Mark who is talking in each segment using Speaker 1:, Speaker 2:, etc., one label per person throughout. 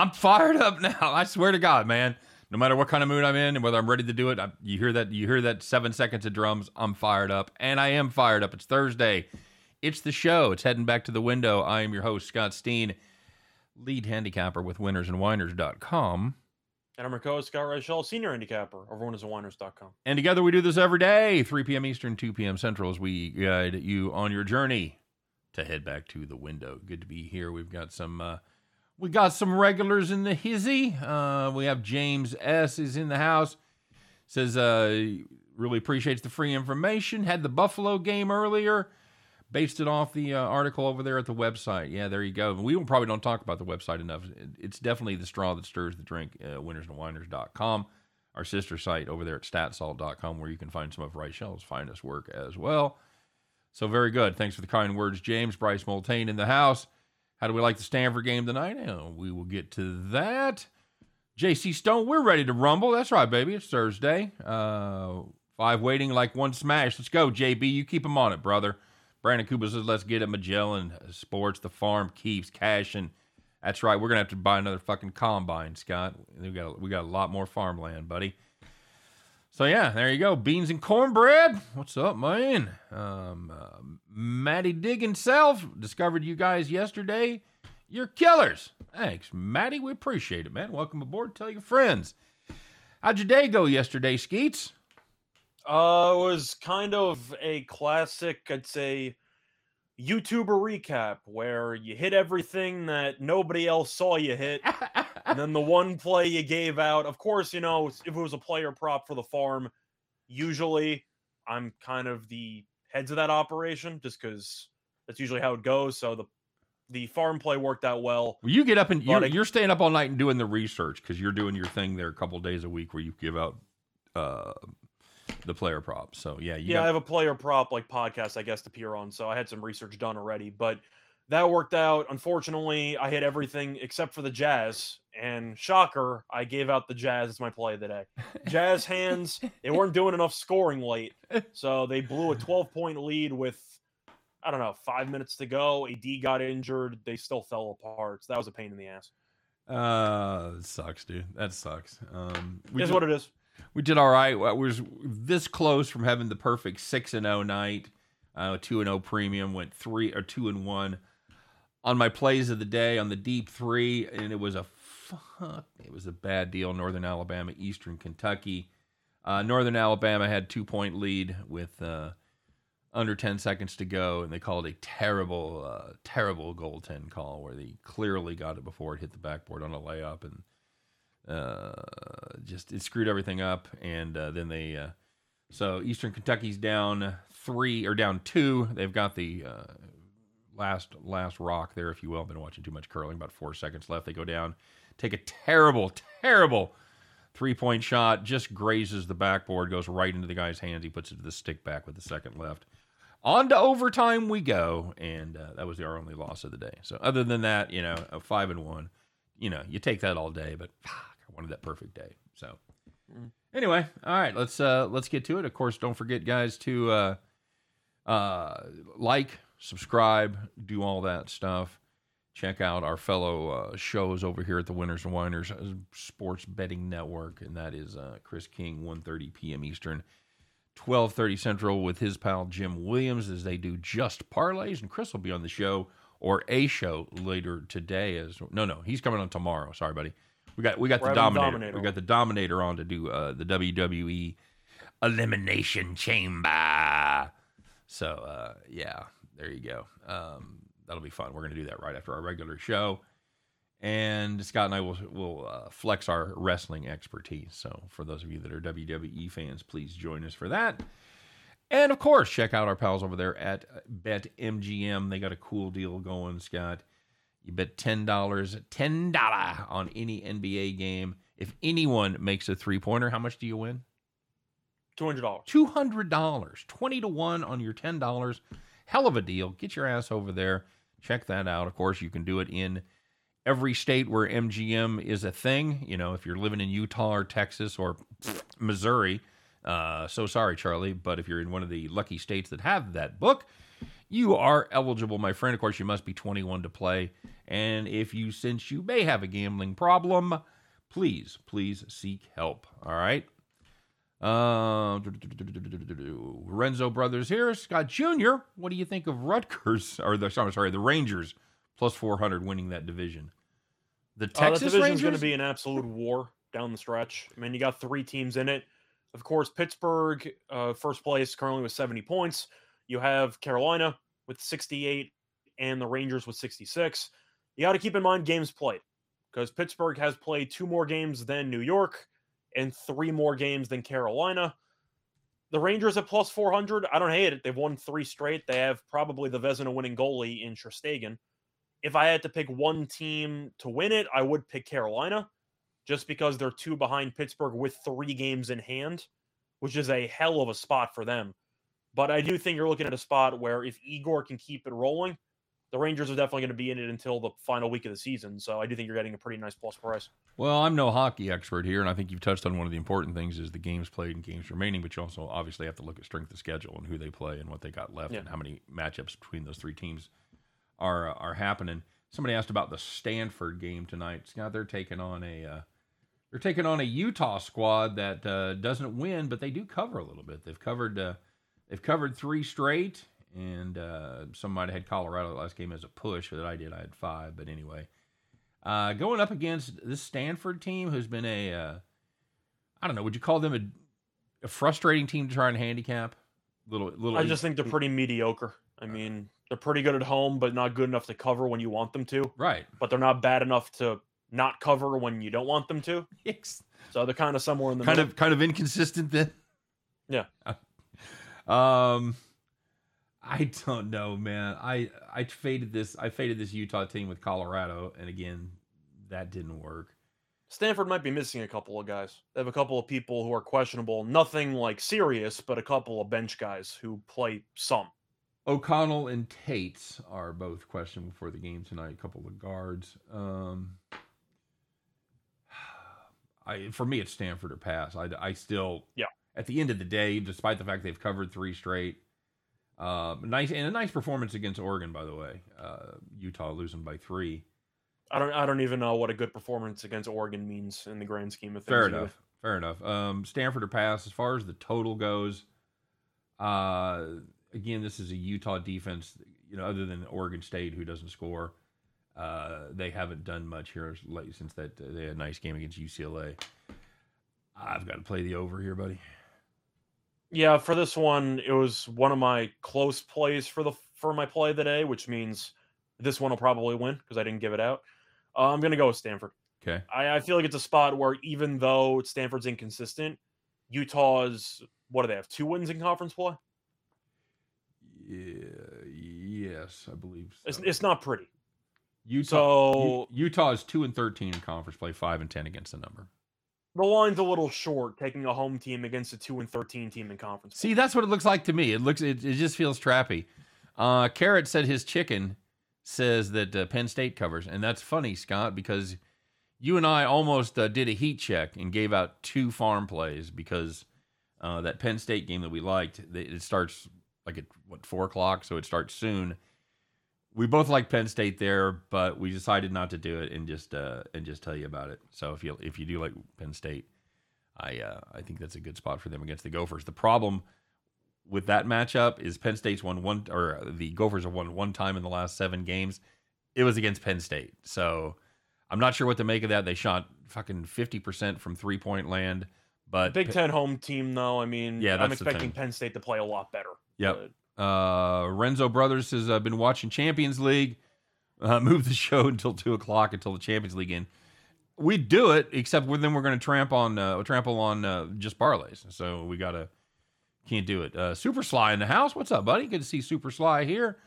Speaker 1: I'm fired up now. I swear to God, man. No matter what kind of mood I'm in and whether I'm ready to do it, I, you hear that you hear that seven seconds of drums. I'm fired up, and I am fired up. It's Thursday. It's the show. It's heading back to the window. I am your host Scott Steen, lead handicapper with winnersandwhiners.com.
Speaker 2: And I'm your co-host Scott Reichel, senior handicapper of winnersandwhiners.com.
Speaker 1: And together we do this every day, 3 p.m. Eastern, 2 p.m. Central, as we guide you on your journey to head back to the window. Good to be here. We've got some uh, we got some regulars in the hizzy. Uh, we have James S is in the house. Says uh, really appreciates the free information. Had the Buffalo game earlier. Based it off the uh, article over there at the website. Yeah, there you go. We probably don't talk about the website enough. It's definitely the straw that stirs the drink. Uh, winnersandwhiners.com, our sister site over there at statsalt.com, where you can find some of Reichel's finest work as well. So very good. Thanks for the kind words, James. Bryce Multane in the house. How do we like the Stanford game tonight? Oh, we will get to that. JC Stone, we're ready to rumble. That's right, baby. It's Thursday. Uh, five waiting like one smash. Let's go, JB. You keep him on it, brother. Brandon Cooper says, let's get it. Magellan Sports, the farm keeps cashing. That's right. We're gonna have to buy another fucking combine, Scott. We got we got a lot more farmland, buddy. So yeah, there you go. Beans and cornbread. What's up, man? Um, uh, Matty Dig himself discovered you guys yesterday. You're killers. Thanks, Matty. We appreciate it, man. Welcome aboard. Tell your friends. How'd your day go yesterday, Skeets?
Speaker 2: Uh, it was kind of a classic, I'd say, YouTuber recap where you hit everything that nobody else saw you hit. and then the one play you gave out, of course, you know, if it was a player prop for the farm, usually I'm kind of the heads of that operation just because that's usually how it goes. So the the farm play worked out well.
Speaker 1: Well, you get up and you're, you're staying up all night and doing the research because you're doing your thing there a couple days a week where you give out uh, the player props. So yeah,
Speaker 2: yeah, got... I have a player prop like podcast, I guess, to appear on. So I had some research done already, but that worked out. Unfortunately, I hit everything except for the Jazz, and shocker, I gave out the Jazz as my play of the day. Jazz hands, they weren't doing enough scoring late, so they blew a 12 point lead with I don't know, five minutes to go. AD got injured. They still fell apart. So that was a pain in the ass.
Speaker 1: Uh, sucks, dude. That sucks. Um,
Speaker 2: we is did, what it is.
Speaker 1: We did all right. We was this close from having the perfect six and zero oh night. Uh, two and zero oh premium went three or two and one on my plays of the day on the deep three, and it was a fuck. It was a bad deal. Northern Alabama, Eastern Kentucky. Uh, Northern Alabama had two point lead with uh, under 10 seconds to go, and they called a terrible, uh, terrible goaltend call where they clearly got it before it hit the backboard on a layup, and uh, just it screwed everything up. And uh, then they, uh, so Eastern Kentucky's down three or down two. They've got the last last rock there, if you will. I've been watching too much curling. About four seconds left. They go down, take a terrible, terrible three point shot, just grazes the backboard, goes right into the guy's hands. He puts it to the stick back with the second left. On to overtime we go, and uh, that was our only loss of the day. So other than that, you know, a five and one, you know, you take that all day. But fuck, I wanted that perfect day. So mm. anyway, all right, let's uh, let's get to it. Of course, don't forget, guys, to uh, uh, like, subscribe, do all that stuff. Check out our fellow uh, shows over here at the Winners and Whiners uh, Sports Betting Network, and that is uh, Chris King, 1.30 p.m. Eastern 12:30 Central with his pal Jim Williams as they do just parlays, and Chris will be on the show or a show later today. As no, no, he's coming on tomorrow. Sorry, buddy. We got we got We're the Dominator. Dominator. We got the Dominator on to do uh, the WWE Elimination Chamber. So uh, yeah, there you go. Um, that'll be fun. We're gonna do that right after our regular show and Scott and I will will uh, flex our wrestling expertise. So for those of you that are WWE fans, please join us for that. And of course, check out our pals over there at BetMGM. They got a cool deal going, Scott. You bet ten dollars, ten dollar on any NBA game. If anyone makes a three pointer, how much do you win?
Speaker 2: Two hundred dollars.
Speaker 1: Two hundred dollars. Twenty to one on your ten dollars. Hell of a deal. Get your ass over there. Check that out. Of course, you can do it in every state where MGM is a thing. You know, if you're living in Utah or Texas or Missouri, uh, so sorry, Charlie, but if you're in one of the lucky states that have that book, you are eligible, my friend. Of course, you must be 21 to play. And if you sense you may have a gambling problem, please, please seek help. All right. Uh, Renzo Brothers here. Scott Jr., what do you think of Rutgers? Or the sorry, sorry, the Rangers plus 400 winning that division? The Texas
Speaker 2: uh, that division
Speaker 1: Rangers
Speaker 2: is going to be an absolute war down the stretch. I mean, you got three teams in it. Of course, Pittsburgh, uh, first place, currently with 70 points. You have Carolina with 68 and the Rangers with 66. You got to keep in mind games played because Pittsburgh has played two more games than New York and three more games than Carolina. The Rangers at plus 400, I don't hate it. They've won three straight. They have probably the Vezina winning goalie in Shesterkin. If I had to pick one team to win it, I would pick Carolina just because they're two behind Pittsburgh with three games in hand, which is a hell of a spot for them. But I do think you're looking at a spot where if Igor can keep it rolling, the Rangers are definitely going to be in it until the final week of the season. So I do think you're getting a pretty nice plus price.
Speaker 1: Well, I'm no hockey expert here, and I think you've touched on one of the important things is the games played and games remaining, but you also obviously have to look at strength of schedule and who they play and what they got left
Speaker 2: Yeah.
Speaker 1: and how many matchups between those three teams are uh, are happening. Somebody asked about the Stanford game tonight. Scott, they're taking on a uh, they're taking on a Utah squad that uh, doesn't win, but they do cover a little bit. They've covered uh, they've covered three straight, and uh, some might have had Colorado last game as a push, that I did. I had five, but anyway, uh, going up against this Stanford team, who's been a uh, I don't know, would you call them a, a frustrating team to try and handicap? Little little.
Speaker 2: I just think they're pretty mediocre. I mean, they're pretty good at home, but not good enough to cover when you want them to.
Speaker 1: right.
Speaker 2: But they're not bad enough to not cover when you don't want them to.
Speaker 1: Yes.
Speaker 2: So they're kind of somewhere in the
Speaker 1: kind
Speaker 2: middle.
Speaker 1: of kind of inconsistent then.
Speaker 2: Yeah.
Speaker 1: um, I don't know, man. I I faded this. I faded this Utah team with Colorado, and again, that didn't work.
Speaker 2: Stanford might be missing a couple of guys. They have a couple of people who are questionable. Nothing like serious, but a couple of bench guys who play some.
Speaker 1: O'Connell and Tate are both questionable for the game tonight. A couple of guards. Um, I for me, it's Stanford or pass. I, I still
Speaker 2: Yeah.
Speaker 1: At the end of the day, despite the fact they've covered three straight, uh, nice and a nice performance against Oregon, by the way. Uh, Utah losing by three.
Speaker 2: I don't. I don't even know what a good performance against Oregon means in the grand scheme of things.
Speaker 1: Fair enough. Fair enough. Um, Stanford or pass. As far as the total goes, uh, again, this is a Utah defense. You know, other than Oregon State, who doesn't score, uh, they haven't done much here late since that uh, they had a nice game against UCLA. I've got to play the over here, buddy.
Speaker 2: Yeah, for this one, it was one of my close plays for the for my play of the day, which means this one will probably win because I didn't give it out. Uh, I'm gonna go with Stanford.
Speaker 1: Okay.
Speaker 2: I, I feel like it's a spot where even though Stanford's inconsistent, Utah's what do they have? Two wins in conference play.
Speaker 1: Yeah. Yes, I believe so.
Speaker 2: It's, it's not pretty.
Speaker 1: Utah.
Speaker 2: So
Speaker 1: U- Utah is two and thirteen in conference play, five and ten against the number.
Speaker 2: The line's a little short taking a home team against a two and thirteen team in conference.
Speaker 1: See, that's what it looks like to me. It looks, it, it just feels trappy. Uh, Carrot said his chicken says that uh, Penn State covers, and that's funny, Scott, because you and I almost uh, did a heat check and gave out two farm plays because uh, that Penn State game that we liked, it starts like at what four o'clock, so it starts soon. We both like Penn State there, but we decided not to do it and just uh, and just tell you about it. So if you if you do like Penn State, I uh, I think that's a good spot for them against the Gophers. The problem with that matchup is Penn State's won one or the Gophers have won one time in the last seven games. It was against Penn State, so I'm not sure what to make of that. They shot fucking fifty percent from three point land, but
Speaker 2: Big Ten home team, though. I mean,
Speaker 1: Yeah,
Speaker 2: I'm expecting. Penn State to play a lot better.
Speaker 1: Yep. Uh, Renzo Brothers has uh, been watching Champions League. Uh, move the show until two o'clock until the Champions League in. We do it, except when then we're going to tramp on uh, trample on uh, just parlays. So we gotta can't do it. Uh, Super Sly in the house. What's up, buddy? Good to see Super Sly here.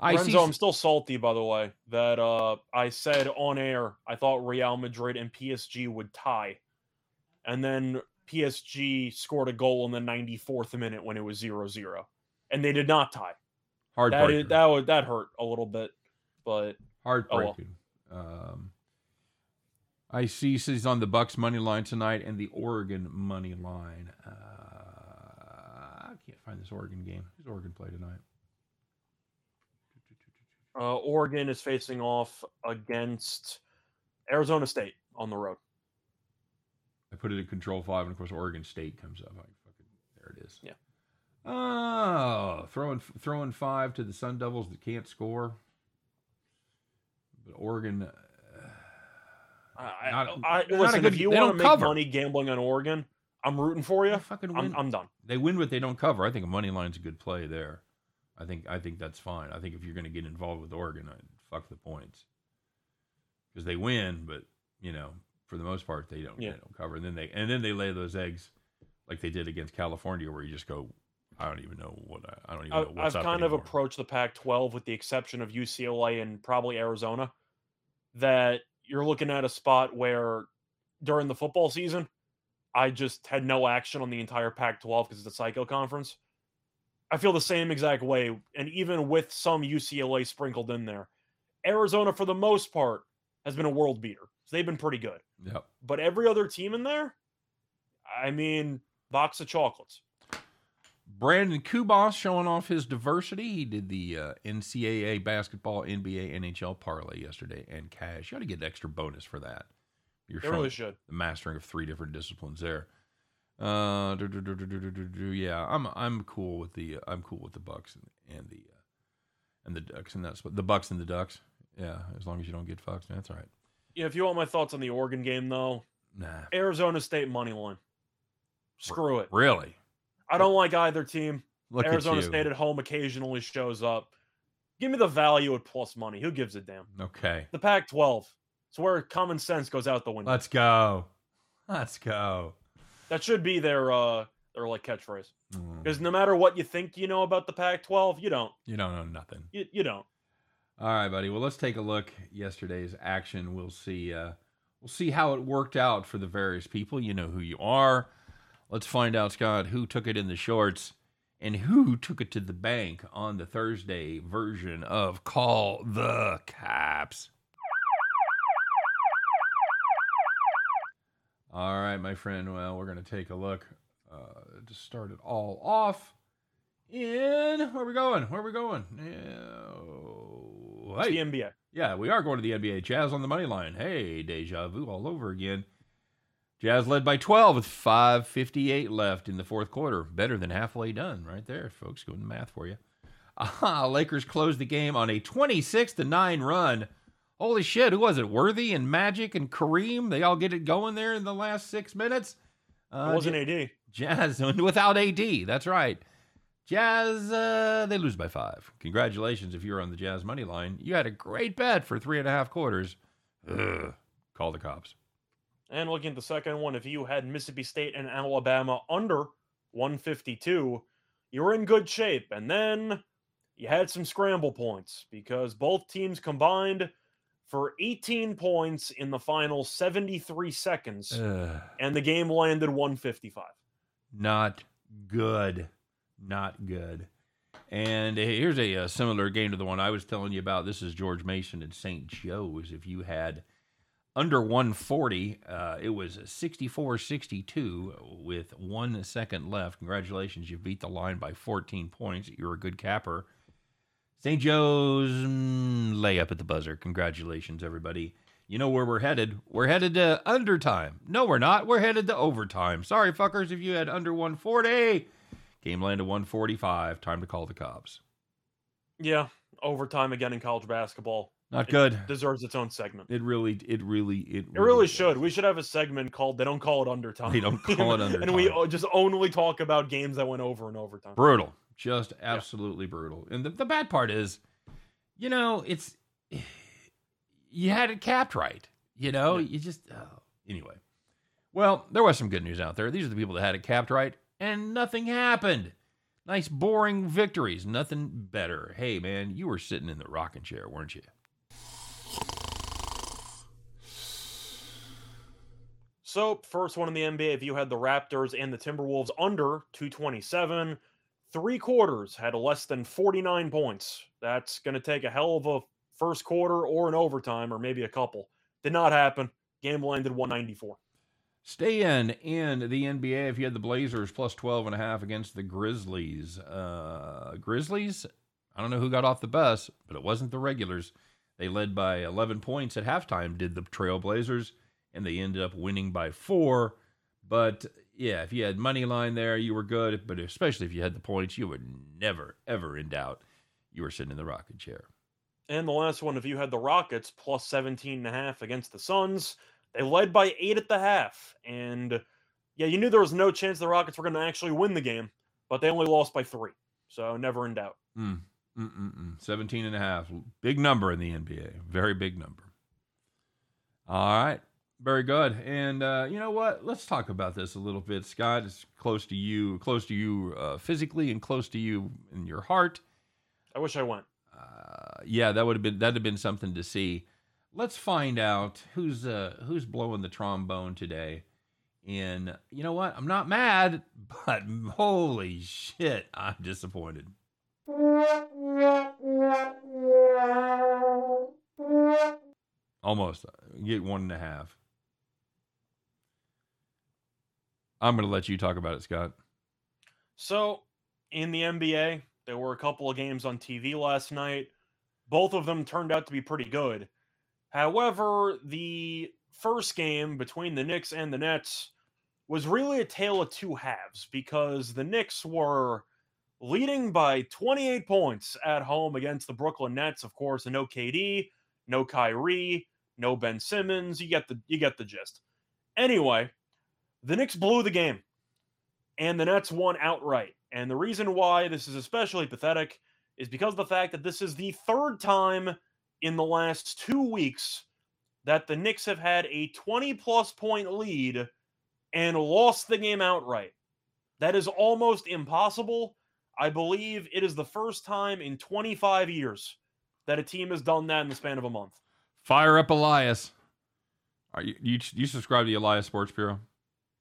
Speaker 1: I
Speaker 2: Renzo,
Speaker 1: see.
Speaker 2: I'm still salty, by the way, that uh, I said on air I thought Real Madrid and PSG would tie, and then PSG scored a goal in the 94th minute when it was 0-0, and they did not tie. That
Speaker 1: Heartbreaker.
Speaker 2: is, that would that hurt a little bit, but
Speaker 1: Heartbreaking. Um, I see he's on the Bucks money line tonight and the Oregon money line. Uh, I can't find this Oregon game. Who's Oregon play tonight?
Speaker 2: Uh, Oregon is facing off against Arizona State on the road.
Speaker 1: I put it in control five, and of course Oregon State comes up. I fucking there it is.
Speaker 2: Yeah.
Speaker 1: Oh, throwing throwing five to the Sun Devils that can't score. But Oregon. Uh,
Speaker 2: I,
Speaker 1: Not-
Speaker 2: I,
Speaker 1: not
Speaker 2: listen,
Speaker 1: good-
Speaker 2: if you want to make
Speaker 1: cover.
Speaker 2: money gambling on Oregon, I'm rooting for you.
Speaker 1: fucking win.
Speaker 2: I'm, I'm done.
Speaker 1: they win, but they don't cover. I think a money line's a good play there. I think I think that's fine. I think if you're going to get involved with Oregon, I'd fuck the points because they win, but you know for the most part they don't
Speaker 2: Yeah.
Speaker 1: they don't cover. And then they and then they lay those eggs like they did against California, where you just go, I don't even know what I, I don't even know what's
Speaker 2: I've
Speaker 1: up
Speaker 2: kind of approached the Pac-12 with the exception of UCLA and probably Arizona. That you're looking at a spot where during the football season, I just had no action on the entire Pac-12 because it's a psycho conference. I feel the same exact way, and even with some UCLA sprinkled in there, Arizona for the most part has been a world beater. So they've been pretty good.
Speaker 1: Yep.
Speaker 2: But every other team in there, I mean, box of chocolates.
Speaker 1: Brandon Kubas showing off his diversity. He did the uh, NCAA basketball, NBA, NHL parlay yesterday and cash. You ought to get an extra bonus for that. You're showing
Speaker 2: really should.
Speaker 1: The mastering of three different disciplines there. Uh, yeah, I'm I'm cool with the uh, I'm cool with the Bucks and, and the uh, and the Ducks and that's the Bucks and the Ducks. Yeah, as long as you don't get fucked, that's all right.
Speaker 2: Yeah, if you want my thoughts on the Oregon game though,
Speaker 1: nah.
Speaker 2: Arizona State money line. Screw R- it.
Speaker 1: Really?
Speaker 2: I don't like either team.
Speaker 1: Look
Speaker 2: Arizona. State at home occasionally shows up. Give me the value at plus money. Who gives a damn?
Speaker 1: Okay,
Speaker 2: The Pac 12. It's where common sense goes out the window.
Speaker 1: let's go. Let's go.
Speaker 2: that should be their uh their like catchphrase.
Speaker 1: Mm,
Speaker 2: Because no matter what you think you know about the Pac 12, you don't.
Speaker 1: you don't know nothing.
Speaker 2: You, you don't.
Speaker 1: All right, buddy. Well, let's take a look yesterday's action. We'll see. Uh, we'll see how it worked out for the various people. You know who you are. Let's find out, Scott, who took it in the shorts and who took it to the bank on the Thursday version of Call the Caps. All right, my friend. Well, we're going to take a look uh, to start it all off. In where are we going? Where are we going? Yeah,
Speaker 2: It's
Speaker 1: hey.
Speaker 2: the NBA.
Speaker 1: Yeah, we are going to the NBA. Jazz on the money line. Hey, deja vu all over again. Jazz led by 12 with 5.58 left in the fourth quarter. Better than halfway done right there, folks. Doing the math for you. Aha, Lakers closed the game on a 26 to 9 run. Holy shit, who was it? Worthy and Magic and Kareem? They all get it going there in the last six minutes. Uh,
Speaker 2: It wasn't AD.
Speaker 1: Jazz without AD. That's right. Jazz, uh, they lose by five. Congratulations if you're on the Jazz money line. You had a great bet for three and a half quarters. Ugh. Call the cops.
Speaker 2: And looking at the second one, if you had Mississippi State and Alabama under 152, you were in good shape. And then you had some scramble points because both teams combined for 18 points in the final 73 seconds,
Speaker 1: Ugh.
Speaker 2: and the game landed 155.
Speaker 1: Not good. Not good. And here's a, uh similar game to the one I was telling you about. This is George Mason and St. Joe's. If you had under 140, uh, it was 64 62 with one second left. Congratulations. You beat the line by 14 points. You're a good capper. St. Joe's mm, layup at the buzzer. Congratulations, everybody. You know where we're headed. We're headed to undertime. No, we're not. We're headed to overtime. Sorry, fuckers, if you had under 140. Game land landed 145. Time to call the cops.
Speaker 2: Yeah, overtime again in college basketball
Speaker 1: Not
Speaker 2: It
Speaker 1: good.
Speaker 2: deserves its own segment.
Speaker 1: It really, it really, it,
Speaker 2: It really should. We should have a segment called "They Don't Call It Undertime."
Speaker 1: They don't call it
Speaker 2: and we just only talk about games that went over and overtime.
Speaker 1: brutal just absolutely brutal and the, the bad part is you know it's you had it capped right you know
Speaker 2: Yeah.
Speaker 1: you just oh. anyway well there was some good news out there these are the people that had it capped right and nothing happened nice boring victories nothing better hey man you were sitting in the rocking chair weren't you
Speaker 2: So, first one in the NBA, if you had the Raptors and the Timberwolves under 227, three quarters had less than 49 points. That's going to take a hell of a first quarter or an overtime or maybe a couple. Did not happen. Game landed 194.
Speaker 1: Stay in in the NBA if you had the Blazers plus 12 and a half against the Grizzlies. Uh, Grizzlies, I don't know who got off the bus, but it wasn't the regulars. They led by 11 points at halftime, did the Trailblazers, and they ended up winning by four. But yeah, if you had money line there, you were good. But especially if you had the points, you were never, ever in doubt. You were sitting in the rocket chair.
Speaker 2: And the last one, if you had the Rockets plus 17 and a half against the Suns, they led by eight at the half. And yeah, you knew there was no chance the Rockets were going to actually win the game, but they only lost by three. So never in doubt.
Speaker 1: Mm. Mm-mm-mm. 17 and a half. Big number in the NBA. Very big number. All right. Very good. And uh, you know what? Let's talk about this a little bit. Scott It's close to you, close to you uh, physically, and close to you in your heart.
Speaker 2: I wish I went.
Speaker 1: Uh, yeah, that would have been that'd have been something to see. Let's find out who's uh, who's blowing the trombone today. And you know what? I'm not mad, but holy shit, I'm disappointed. Almost. Get one and a half. I'm going to let you talk about it, Scott.
Speaker 2: So, in the NBA, there were a couple of games on TV last night. Both of them turned out to be pretty good. However, the first game between the Knicks and the Nets was really a tale of two halves because the Knicks were leading by 28 points at home against the Brooklyn Nets. Of course, no KD, no Kyrie, no Ben Simmons. You get the you get the gist. Anyway, the Knicks blew the game, and the Nets won outright. And the reason why this is especially pathetic is because of the fact that this is the third time in the last two weeks that the Knicks have had a 20 plus point lead and lost the game outright. That is almost impossible I believe it is the first time in 25 years that a team has done that in the span of a month.
Speaker 1: Fire up Elias. Are you you, you subscribe to the Elias Sports Bureau?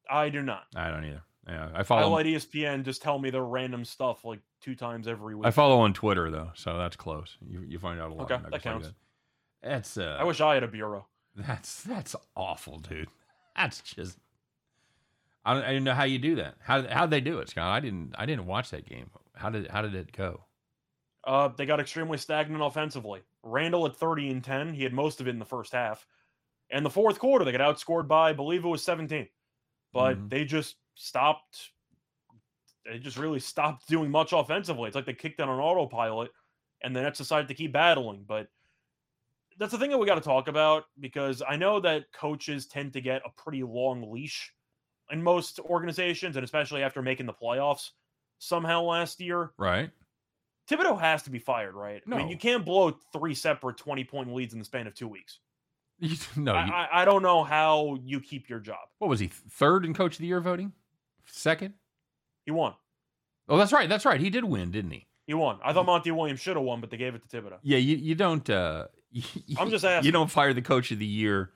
Speaker 2: I do not.
Speaker 1: I don't either. Yeah, I follow.
Speaker 2: I let ESPN just tell me their random stuff like two times every week.
Speaker 1: I follow on Twitter though, so that's close. You you find out a lot.
Speaker 2: Okay, that counts.
Speaker 1: Like that. That's. Uh,
Speaker 2: I wish I had a bureau.
Speaker 1: That's that's awful, dude. That's just. I don't, I didn't know how you do that. How how'd they do it, Scott? I didn't I didn't watch that game. How did how did it go?
Speaker 2: Uh, they got extremely stagnant offensively. Randle at 30 and 10. He had most of it in the first half. And the fourth quarter, they got outscored by, I believe it was 17. But mm-hmm. they just stopped. They just really stopped doing much offensively. It's like they kicked it on autopilot, and the Nets decided to keep battling. But that's the thing that we got to talk about because I know that coaches tend to get a pretty long leash in most organizations, and especially after making the playoffs somehow last year.
Speaker 1: Right.
Speaker 2: Thibodeau has to be fired, right?
Speaker 1: No.
Speaker 2: I mean, you can't blow three separate 20 point leads in the span of two weeks.
Speaker 1: No,
Speaker 2: I,
Speaker 1: you,
Speaker 2: I, I, don't know how you keep your job.
Speaker 1: What was he, third in coach of the year voting? Second?
Speaker 2: He won.
Speaker 1: Oh, that's right. That's right. He did win, didn't he?
Speaker 2: He won. I thought Monty Williams should have won, but they gave it to Thibodeau.
Speaker 1: Yeah, you, you don't. Uh, you,
Speaker 2: I'm just asking.
Speaker 1: You don't fire the coach of the year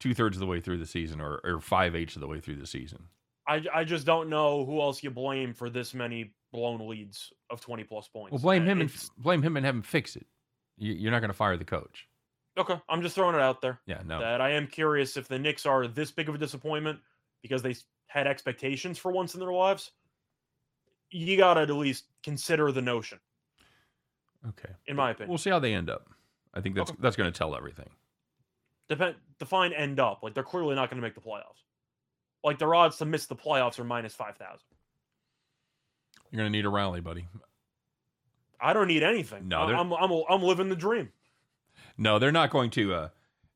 Speaker 1: two thirds of the way through the season or, or five eighths of the way through the season.
Speaker 2: I, I just don't know who else you blame for this many blown leads of 20 plus points.
Speaker 1: Well, blame him and blame him and have him fix it. You, are not going to fire the coach.
Speaker 2: Okay, I'm just throwing it out there.
Speaker 1: Yeah, no.
Speaker 2: That I am curious if the Knicks are this big of a disappointment because they had expectations for once in their lives. You got to at least consider the notion.
Speaker 1: Okay.
Speaker 2: In my opinion,
Speaker 1: we'll see how they end up. I think that's okay. that's going to tell everything.
Speaker 2: Depend define end up. Like they're clearly not going to make the playoffs. Like their odds to miss the playoffs are minus five thousand.
Speaker 1: You're gonna need a rally, buddy.
Speaker 2: I don't need anything. No, I'm, I'm I'm living the dream.
Speaker 1: No, they're not going to. Uh,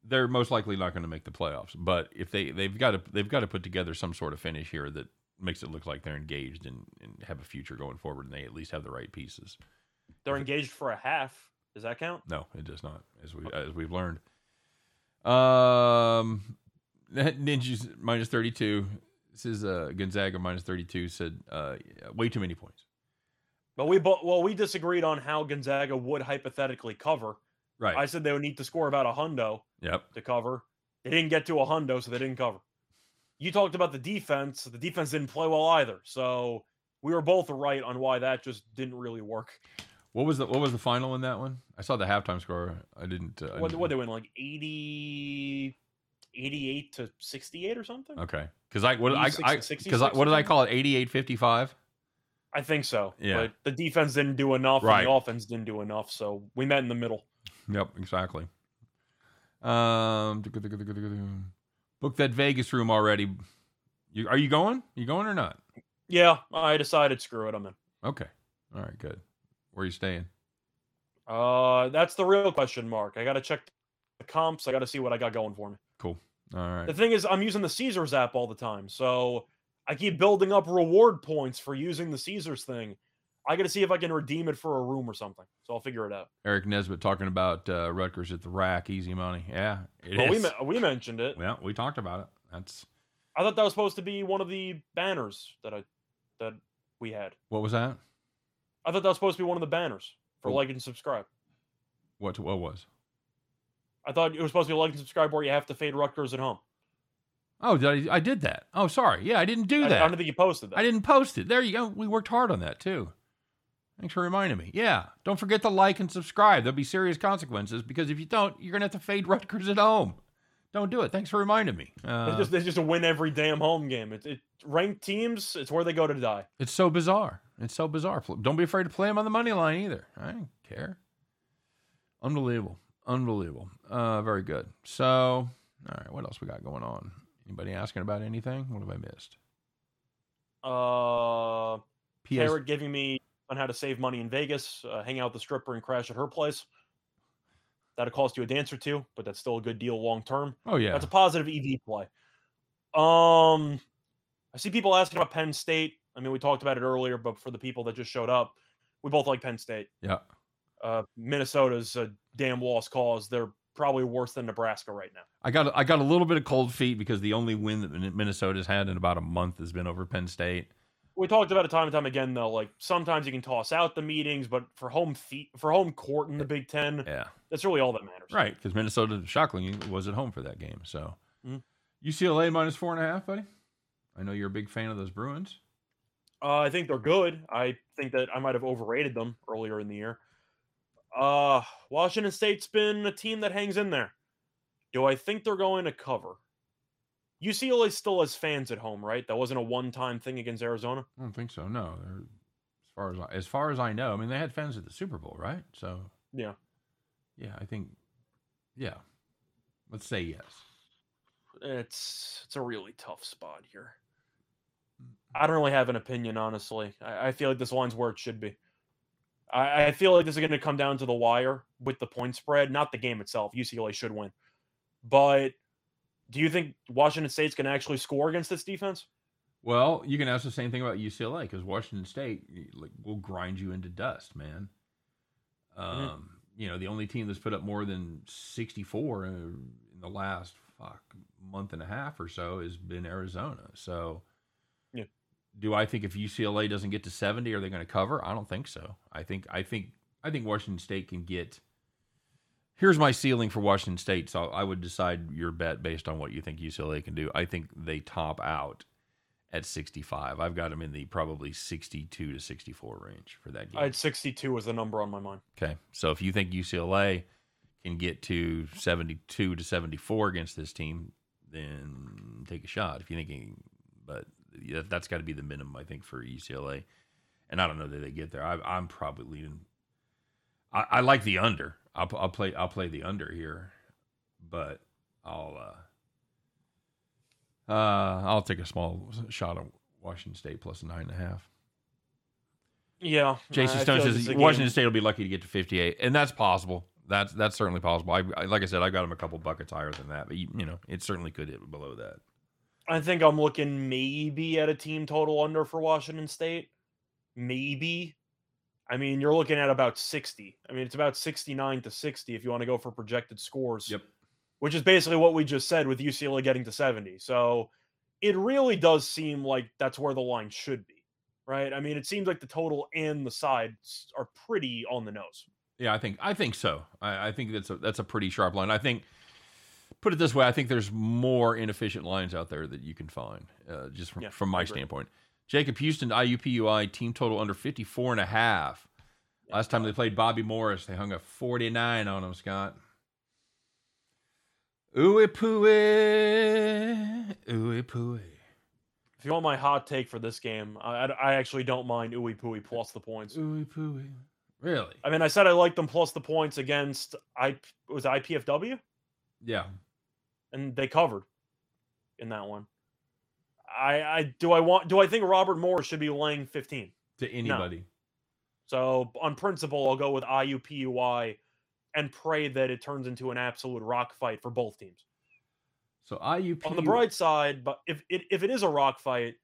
Speaker 1: they're most likely not going to make the playoffs. But if they they've got to they've got to put together some sort of finish here that makes it look like they're engaged and, and have a future going forward, and they at least have the right pieces.
Speaker 2: They're engaged for a half. Does that count?
Speaker 1: No, it does not. As we okay. as we've learned. Um, Ninjas minus 32. This is uh, Gonzaga minus 32 said uh, way too many points.
Speaker 2: But we well we disagreed on how Gonzaga would hypothetically cover.
Speaker 1: Right.
Speaker 2: I said they would need to score about a hundo
Speaker 1: yep.
Speaker 2: to cover. They didn't get to a hundo, so they didn't cover. You talked about the defense. The defense didn't play well either. So we were both right on why that just didn't really work.
Speaker 1: What was the what was the final in that one? I saw the halftime score. I didn't. Uh,
Speaker 2: what, didn't... what they win like eighty 88 to 68 or something.
Speaker 1: Okay. Cuz I what I because what did I call it 88 55?
Speaker 2: I think so.
Speaker 1: Yeah.
Speaker 2: But the defense didn't do enough,
Speaker 1: Right.
Speaker 2: and the offense didn't do enough. So we met in the middle.
Speaker 1: Yep, exactly. Um, book that Vegas room already. You, are you going? You going or not?
Speaker 2: Yeah, I decided screw it. I'm in.
Speaker 1: Okay. All right. Good. Where are you staying?
Speaker 2: Uh, that's the real question mark. I got to check the comps. I got to see what I got going for me.
Speaker 1: Cool. All right.
Speaker 2: The thing is, I'm using the Caesars app all the time, so I keep building up reward points for using the Caesars thing. I got to see if I can redeem it for a room or something. So I'll figure it out.
Speaker 1: Eric Nesbitt talking about uh, Rutgers at the rack, easy money. Yeah, it
Speaker 2: But we we mentioned it.
Speaker 1: Yeah, we talked about it. That's
Speaker 2: I thought that was supposed to be one of the banners that I that we had.
Speaker 1: what was that?
Speaker 2: I thought that was supposed to be one of the banners for
Speaker 1: Oh.
Speaker 2: like and subscribe.
Speaker 1: What what was?
Speaker 2: I thought it was supposed to be like and subscribe where you have to fade Rutgers at home.
Speaker 1: Oh, did I, I did that. Oh, sorry. Yeah, I didn't do
Speaker 2: I, I don't think you posted that.
Speaker 1: I didn't post it. There you go. We worked hard on that too. Thanks for reminding me. Yeah. Don't forget to like and subscribe. There'll be serious consequences because if you don't, you're gonna have to fade Rutgers at home. Don't do it. Thanks for reminding me. Uh,
Speaker 2: It's just it's just a win every damn home game. It's it, ranked teams. It's where they go to die.
Speaker 1: it's so bizarre. It's so bizarre. Don't be afraid to play them on the money line either. I don't care. Unbelievable. Unbelievable. Uh, very good. So, all right. What else we got going on? Anybody asking about anything? What have I missed?
Speaker 2: Uh,
Speaker 1: PS-
Speaker 2: Carrot giving me on how to save money in Vegas. Uh, hang out with the stripper and crash at her place. That'll cost you a dance or two, but that's still a good deal long term.
Speaker 1: oh yeah.
Speaker 2: That's a positive EV play. Um, I see people asking about Penn State. I mean, we talked about it earlier, but for the people that just showed up, we both like Penn State.
Speaker 1: yeah.
Speaker 2: Uh, Minnesota's a damn lost cause. They're probably worse than Nebraska right now.
Speaker 1: I got I got a little bit of cold feet because the only win that Minnesota's had in about a month has been over Penn State.
Speaker 2: We talked about it time and time again, though. Like sometimes you can toss out the meetings, but for home feet, for home court in the Big Ten,
Speaker 1: Yeah,
Speaker 2: that's really all that matters.
Speaker 1: right. Because Minnesota, shockingly, was at home for that game. So
Speaker 2: Mhm.
Speaker 1: UCLA minus four and a half, buddy. I know you're a big fan of those Bruins.
Speaker 2: Uh, I think they're good. I think that I might have overrated them earlier in the year. Uh, Washington State's been a team that hangs in there. Do I think they're going to cover? UCLA still has fans at home, right? That wasn't a one-time thing against Arizona.
Speaker 1: I don't think so. No, They're, as far as I, as far as I know, I mean they had fans at the Super Bowl, right? So
Speaker 2: Yeah.
Speaker 1: yeah, I think yeah. Let's say yes.
Speaker 2: It's it's a really tough spot here. Mm-hmm. I don't really have an opinion, honestly. I, I feel like this line's where it should be. I, I feel like this is going to come down to the wire with the point spread, not the game itself. UCLA should win, but do you think Washington State's going to actually score against this defense?
Speaker 1: Well, you can ask the same thing about UCLA because Washington State like will grind you into dust, man. Um, You know, the only team that's put up more than sixty-four in, in the last fuck month and a half or so has been Arizona. So,
Speaker 2: Yeah.
Speaker 1: do I think if UCLA doesn't get to seventy, are they going to cover? I don't think so. I think I think I think Washington State can get. Here's my ceiling for Washington State. So I would decide your bet based on what you think UCLA can do. I think they top out at 65. I've got them in the probably 62 to 64 range for that game.
Speaker 2: I had 62 was the number on my mind.
Speaker 1: okay. So if you think UCLA can get to 72 to 74 against this team, then take a shot. If you think, but that's got to be the minimum, I think, for UCLA. And I don't know that they get there. I, I'm probably leaning. I, I like the under. I'll, I'll play. I'll play the under here, but I'll. uh uh, I'll take a small shot of Washington State plus nine and a half.
Speaker 2: Yeah.
Speaker 1: Jason Stone
Speaker 2: like
Speaker 1: says
Speaker 2: this is a
Speaker 1: Washington State will be lucky to get to 58, and that's possible. That's that's certainly possible. I, I like I said, I got them a couple buckets higher than that, but you, you know, it certainly could hit below that.
Speaker 2: I think I'm looking maybe at a team total under for Washington State. Maybe. I mean, you're looking at about 60. I mean, it's about 69 to 60 if you want to go for projected scores. Yep. Which is basically what we just said with UCLA getting to 70. So it really does seem like that's where the line should be. Right? I mean, it seems like the total and the sides are pretty on the nose.
Speaker 1: Yeah, I think I think so. I, I think that's a that's a pretty sharp line. I think put it this way, I think there's more inefficient lines out there that you can find, uh, just from,
Speaker 2: Yeah,
Speaker 1: from my standpoint. Jacob Houston, IUPUI team total under 54 and a half. Last time they played Bobby Morris, they hung a 49 on him, Scott. Ooey pooey, ooey pooey.
Speaker 2: If you want my hot take for this game, I, I- actually don't mind Ooey Pooey plus the points.
Speaker 1: Ooey pooey. Really?
Speaker 2: I mean, I said I liked them plus the points against I was IPFW,
Speaker 1: Yeah.
Speaker 2: and they covered in that one. I I do I want do I think Robert Moore should be laying 15?
Speaker 1: To anybody.
Speaker 2: So on principle, I'll go with IUPUI and pray that it turns into an absolute rock fight for both teams.
Speaker 1: So IUP
Speaker 2: On the bright side, but if it if it is a rock fight,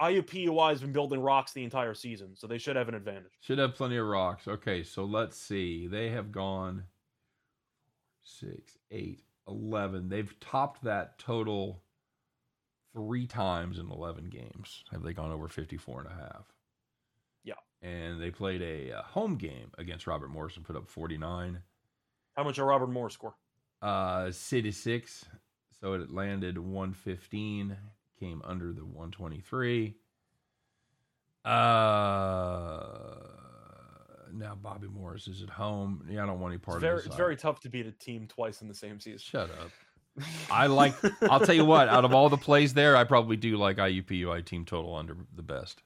Speaker 2: IUPUI has been building rocks the entire season, so they should have an advantage.
Speaker 1: should have plenty of rocks. Okay, so let's see. They have gone six, eight, eleven. They've topped that total three times in 11 games. Have they gone over 54 and a half?
Speaker 2: Yeah.
Speaker 1: And they played a, uh home game against Robert Morrison, put up 49.
Speaker 2: How much did Robert Morris score?
Speaker 1: Uh, City six, so it landed 115, came under the 123. Uh, now Bobby Morris is at home. Yeah, I don't want any part
Speaker 2: It's very
Speaker 1: of
Speaker 2: it's very tough to beat a team twice in the same season.
Speaker 1: Shut up. I like. I'll tell you what. Out of all the plays there, I probably do like IUPUI team total under the best.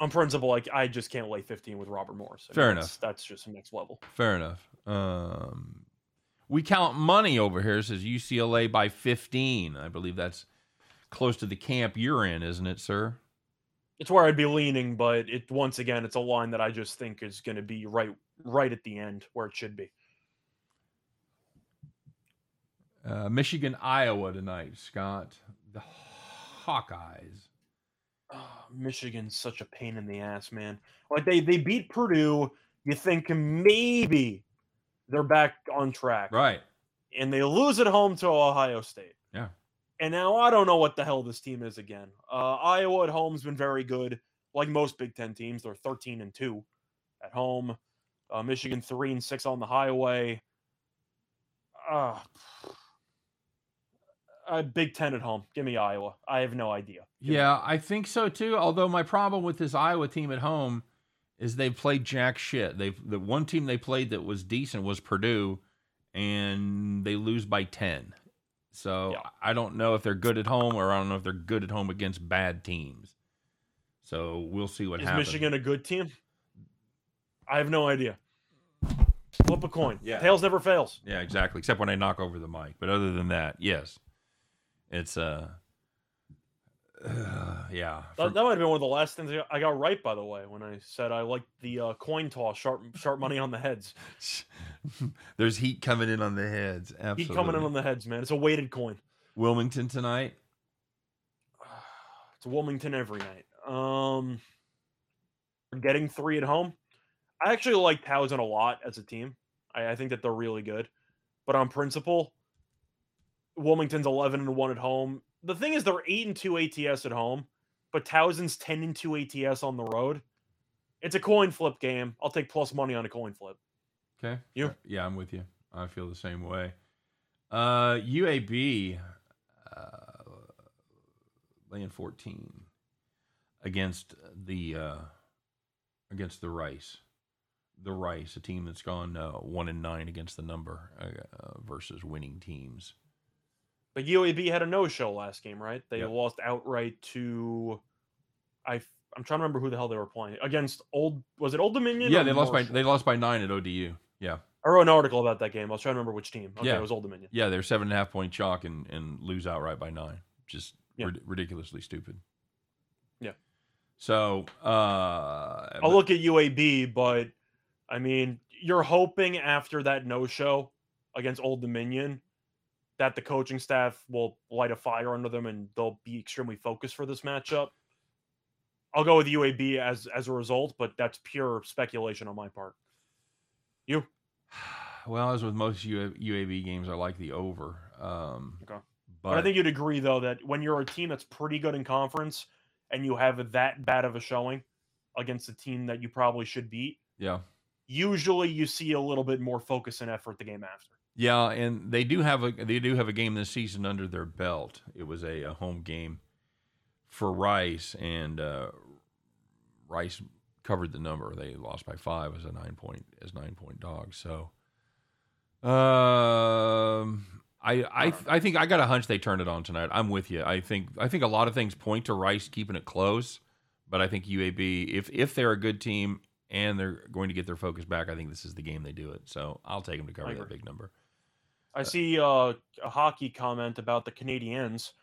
Speaker 2: on principle, like I just can't lay 15 with Robert Morris. I mean,
Speaker 1: Fair
Speaker 2: that's-
Speaker 1: enough.
Speaker 2: That's just the next level.
Speaker 1: Fair enough. Um, we count money over here. It says UCLA by 15. I believe that's close to the camp you're in, isn't it, sir?
Speaker 2: It's where I'd be leaning, but it once again, it's a line that I just think is going to be right, right at the end where it should be.
Speaker 1: Uh, Michigan, Iowa tonight, Scott. The Hawkeyes.
Speaker 2: Oh, Michigan's such a pain in the ass, man. Like they they beat Purdue. You think maybe they're back on track,
Speaker 1: Right.
Speaker 2: and they lose at home to Ohio State.
Speaker 1: Yeah.
Speaker 2: And now I don't know what the hell this team is again. Uh, Iowa at home's been very good, like most Big Ten teams. They're thirteen and two at home. Uh, Michigan three and six on the highway. Uh, uh, Big Ten at home. Give me Iowa. I have no idea. Give me-
Speaker 1: Yeah, I think so too. Although my problem with this Iowa team at home is they played jack shit. They the one team they played that was decent was Purdue, and they lose by ten. So
Speaker 2: Yeah.
Speaker 1: I don't know if they're good at home or I don't know if they're good at home against bad teams. So we'll see what
Speaker 2: Is
Speaker 1: happens.
Speaker 2: Is Michigan a good team? I have no idea. Flip a coin.
Speaker 1: Yeah.
Speaker 2: Tails never fails.
Speaker 1: Yeah, exactly. Except when I knock over the mic. But other than that, yes, it's uh, uh yeah.
Speaker 2: That, that might have been one of the last things I got- right, by the way, when I said I liked the uh, coin toss, sharp, sharp money on the heads.
Speaker 1: There's heat coming in on the heads. Absolutely.
Speaker 2: coming in on the heads, man. It's a weighted coin.
Speaker 1: Wilmington tonight.
Speaker 2: It's Wilmington every night. Um, getting three at home. I actually like Towson a lot as a team. I, I think that they're really good, but on principle, Wilmington's eleven and one at home. The thing is, they're eight and two ATS at home, but Towson's ten and two ATS on the road. It's a coin flip game. I'll take plus money on a coin flip.
Speaker 1: Okay.
Speaker 2: You?
Speaker 1: Yeah, I'm with you. I feel the same way. Uh, UAB uh, laying 14 against the uh, against the Rice. The Rice, a team that's gone uh, one and nine against the number uh, versus winning teams.
Speaker 2: But UAB had a no-show last game, right? They
Speaker 1: Yep.
Speaker 2: lost outright to. I I'm trying to remember who the hell they were playing against. Old was it Old Dominion?
Speaker 1: Yeah, they lost by they lost by nine at ODU. Yeah,
Speaker 2: I wrote an article about that game. I was trying to remember which team. Okay,
Speaker 1: Yeah.
Speaker 2: it was Old Dominion.
Speaker 1: yeah, they're seven and a half point chalk and and lose outright by nine. Just
Speaker 2: Yeah.
Speaker 1: rid- ridiculously stupid.
Speaker 2: Yeah.
Speaker 1: So uh,
Speaker 2: I'll look at UAB, but I mean, you're hoping after that no-show against Old Dominion that the coaching staff will light a fire under them and they'll be extremely focused for this matchup. I'll go with UAB as as a result, but that's pure speculation on my part. You?
Speaker 1: Well, as with most UAB games, I like the over. Um,
Speaker 2: Okay.
Speaker 1: But,
Speaker 2: But I think you'd agree though that when you're a team that's pretty good in conference and you have that bad of a showing against a team that you probably should beat,
Speaker 1: yeah,
Speaker 2: usually you see a little bit more focus and effort the game after.
Speaker 1: Yeah, and they do have a they do have a game this season under their belt. It was a, a home game for Rice, and uh, Rice covered the number. They lost by five as a nine point as nine point dog. So, um, I I, I think I got a hunch they turn it on tonight. I'm with you. I think I think a lot of things point to Rice keeping it close, but I think UAB if if they're a good team and they're going to get their focus back, I think this is the game they do it. So I'll take them to cover that big number.
Speaker 2: I see uh, a hockey comment about the Canadiens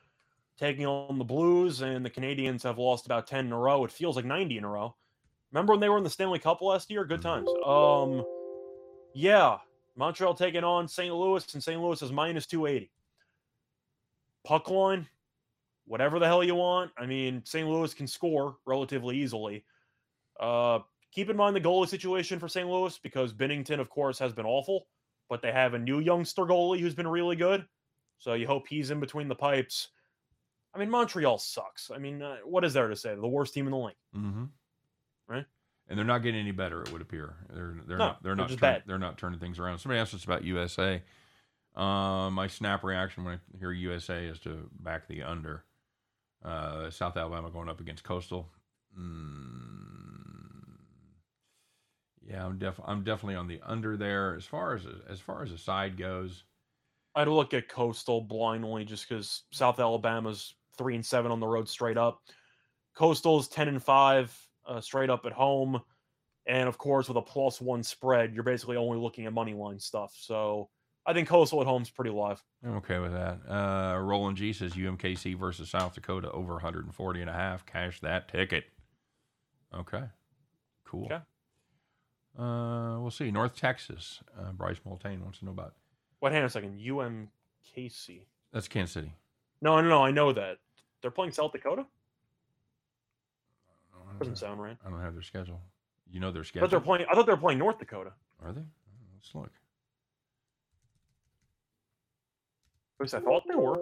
Speaker 2: taking on the Blues, and the Canadians have lost about ten in a row. It feels like ninety in a row. Remember when they were in the Stanley Cup last year? Good times. Um, yeah, Montreal taking on St. Louis, and St. Louis is minus 280. Puck line, whatever the hell you want. I mean, St. Louis can score relatively easily. Uh, keep in mind the goalie situation for St. Louis because Binnington, of course, has been awful, but they have a new youngster goalie who's been really good. So you hope he's in between the pipes. I mean, Montreal sucks. I mean, uh, what is there to say? They're the worst team in the league.
Speaker 1: Mm-hmm.
Speaker 2: Right?
Speaker 1: and they're not getting any better. It would appear they're they're
Speaker 2: No,
Speaker 1: not they're
Speaker 2: they're
Speaker 1: not turn- they're not turning things around. Somebody asked us about USA. Uh, my snap reaction when I hear USA is to back the under. Uh, South Alabama going up against Coastal. Mm, yeah, I'm def I'm definitely on the under there. As far as as far as the side goes,
Speaker 2: I'd look at Coastal blindly just because South Alabama's three and seven on the road straight up. Coastal's ten and five uh, straight up at home, and of course with a plus one spread, you're basically only looking at money line stuff. So I think Coastal at home's pretty live.
Speaker 1: I'm okay with that. Uh, Roland G says UMKC versus South Dakota over 140 and a half. Cash that ticket. Okay. Cool.
Speaker 2: Okay.
Speaker 1: Uh, we'll see. North Texas. Uh, Bryce Multane wants to know about.
Speaker 2: Wait, hang on a second. UMKC.
Speaker 1: That's Kansas City.
Speaker 2: No, no, no. I know that they're playing South Dakota.
Speaker 1: I don't,
Speaker 2: Doesn't sound right.
Speaker 1: I don't have their schedule. You know their schedule.
Speaker 2: thought they're playing. I thought they were playing North Dakota.
Speaker 1: Are they? Oh, Let's look.
Speaker 2: At least I thought they were.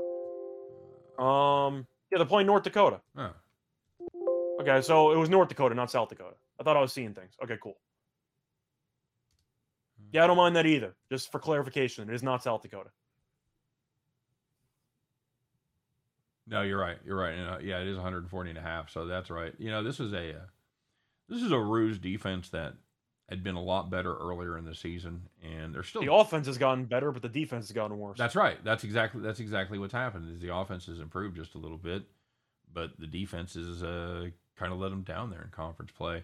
Speaker 2: Um, yeah, they're playing North Dakota.
Speaker 1: Oh.
Speaker 2: Okay, so it was North Dakota, not South Dakota. I thought I was seeing things. Okay, cool. Yeah, I don't mind that either. Just for clarification, it is not South Dakota.
Speaker 1: No, you're right. You're right. And, uh, yeah, it is 140 and a half. So that's right. You know, this is a uh, this is a Roos defense that had been a lot better earlier in the season, and they're still.
Speaker 2: The offense has gotten better, but the defense has gotten worse.
Speaker 1: That's right. That's exactly that's exactly what's happened. Is the offense has improved just a little bit, but the defense is uh, kind of let them down there in conference play.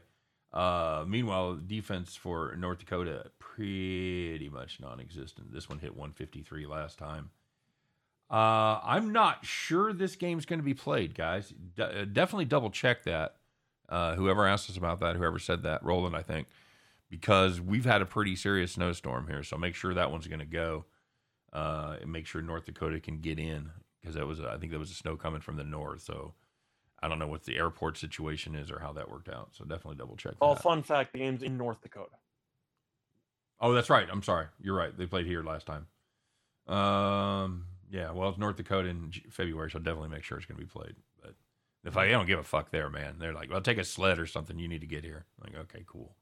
Speaker 1: Uh, meanwhile, defense for North Dakota pretty much non-existent. This one hit 153 last time. Uh, I'm not sure this game's going to be played, guys. D- uh, definitely double check that. Uh, whoever asked us about that, whoever said that, Roland, I think, because we've had a pretty serious snowstorm here. So make sure that one's going to go, uh, and make sure North Dakota can get in because that was, I think, there was a snow coming from the north. So I don't know what the airport situation is or how that worked out. So definitely double check.
Speaker 2: Oh,
Speaker 1: that.
Speaker 2: fun fact: the game's in North Dakota.
Speaker 1: Oh, that's right. I'm sorry. You're right. They played here last time. Um, yeah. Well, it's North Dakota in February, so I'll definitely make sure it's going to be played. But if I, I don't give a fuck there, man. They're like, well, take a sled or something. You need to get here. I'm like, okay, cool.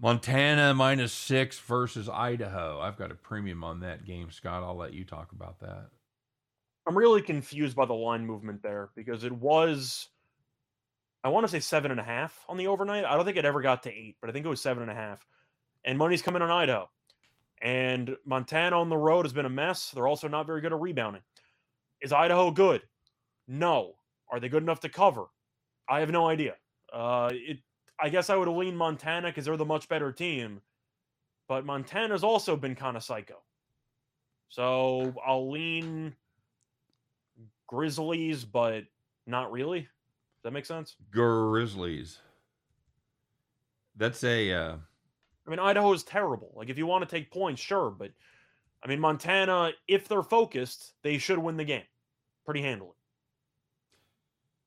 Speaker 1: Montana minus six versus Idaho. I've got a premium on that game, Scott. I'll let you talk about that.
Speaker 2: I'm really confused by the line movement there because it was, I want to say seven and a half on the overnight. I don't think it ever got to eight, but I think it was seven and a half. And money's coming on Idaho. And Montana on the road has been a mess. They're also not very good at rebounding. Is Idaho good? No. Are they good enough to cover? I have no idea. Uh, it. I guess I would lean Montana because they're the much better team. But Montana's also been kind of psycho. So I'll lean Grizzlies, but not really. Does that make sense?
Speaker 1: Grizzlies. That's a. Uh,
Speaker 2: I mean, Idaho is terrible. Like, if you want to take points, sure, but I mean, Montana, if they're focused, they should win the game pretty handily.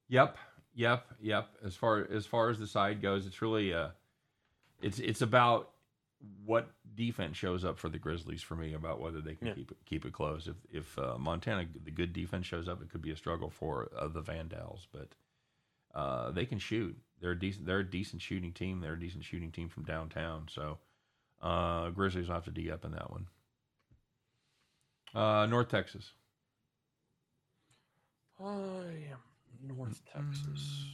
Speaker 1: Yep, yep, yep. As far as far as the side goes, it's really uh it's it's about what defense shows up for the Grizzlies for me about whether they can
Speaker 2: Yeah.
Speaker 1: keep it keep it close. If if uh, Montana the good defense shows up, it could be a struggle for uh, the Vandals, but uh, they can shoot. They're a decent. They're a decent shooting team. They're a decent shooting team from downtown. So uh, Grizzlies will have to D up in that one. Uh, North Texas.
Speaker 2: I am North Texas.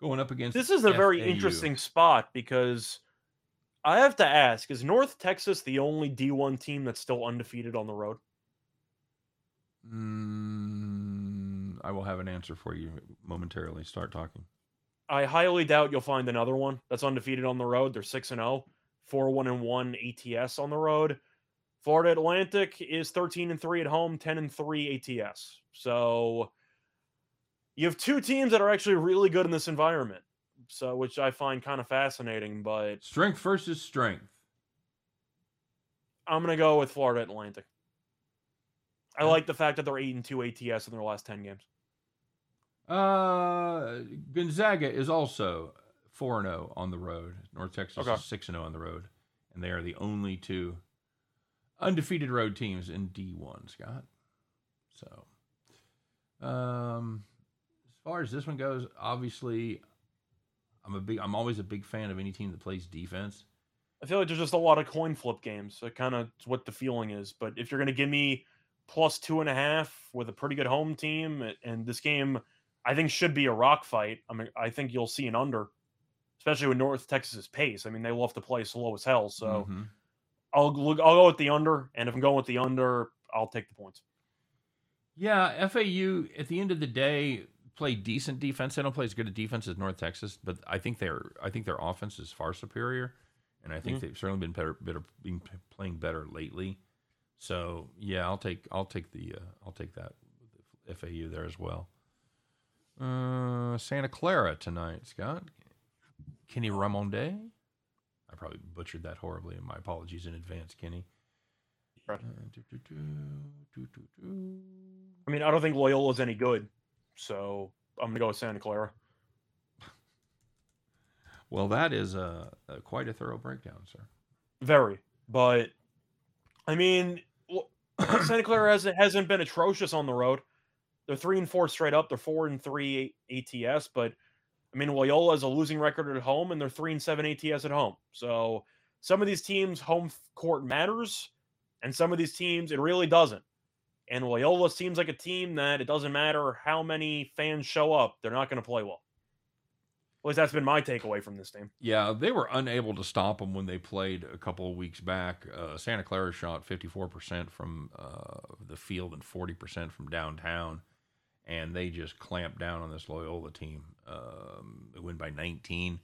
Speaker 1: Going up against
Speaker 2: This is a very
Speaker 1: FAU.
Speaker 2: interesting spot because I have to ask: Is North Texas the only D1 team that's still undefeated on the road?
Speaker 1: Mm, I will have an answer for you momentarily. Start talking.
Speaker 2: I highly doubt you'll find another one that's undefeated on the road. They're six and 0, 4 1 and one ATS on the road. Florida Atlantic is 13 and 3 at home, 10 and 3 ATS. So you have two teams that are actually really good in this environment. So which I find kind of fascinating, but
Speaker 1: Strength versus strength.
Speaker 2: I'm gonna go with Florida Atlantic. I like the fact that they're eight and two ATS in their last ten games.
Speaker 1: Uh, Gonzaga is also four and zero on the road. North Texas
Speaker 2: Okay.
Speaker 1: is six and zero on the road, and they are the only two undefeated road teams in D one. Scott. So, um, as far as this one goes, obviously, I'm a big. I'm always a big fan of any team that plays defense.
Speaker 2: I feel like there's just a lot of coin flip games. That kind of what the feeling is. But if you're gonna give me plus two and a half with a pretty good home team, and this game, I think should be a rock fight. I mean, I think you'll see an under, especially with North Texas's pace. I mean, they love to play slow as hell. So
Speaker 1: Mhm.
Speaker 2: I'll look. I'll go with the under, and if I'm going with the under, I'll take the points.
Speaker 1: Yeah, FAU at the end of the day play decent defense. They don't play as good a defense as North Texas, but I think their I think their offense is far superior, and I think
Speaker 2: Mhm.
Speaker 1: they've certainly been better, better been playing better lately. So yeah, I'll take I'll take the uh, I'll take that FAU there as well. Uh, Santa Clara tonight, Scott. Kenny Ramonde. I probably butchered that horribly. My apologies in advance, Kenny. Uh.
Speaker 2: I mean, I don't think Loyola's any good, so I'm gonna go with Santa Clara.
Speaker 1: Well, that is a, a quite a thorough breakdown, sir.
Speaker 2: Very, but I mean, Santa Clara hasn't hasn't been atrocious on the road. They're three and four straight up. They're four and three ATS, but I mean, Loyola has a losing record at home, and they're three and seven ATS at home. So some of these teams' home court matters, and some of these teams it really doesn't. And Loyola seems like a team that it doesn't matter how many fans show up, they're not going to play well. At least that's been my takeaway from this team.
Speaker 1: Yeah, they were unable to stop them when they played a couple of weeks back. Uh, Santa Clara shot 54% from uh, the field and 40% from downtown, and they just clamped down on this Loyola team. Um, they win by 19.